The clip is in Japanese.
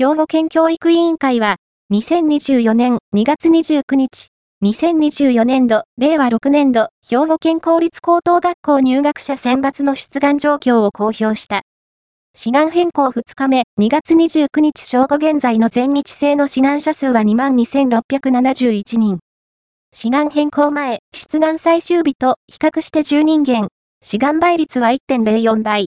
兵庫県教育委員会は、2024年2月29日、2024年度、令和6年度、兵庫県公立高等学校入学者選抜の出願状況を公表した。志願変更2日目、2月29日正午現在の全日制の志願者数は22,671人。志願変更前、出願最終日と比較して10人減。志願倍率は1.04倍。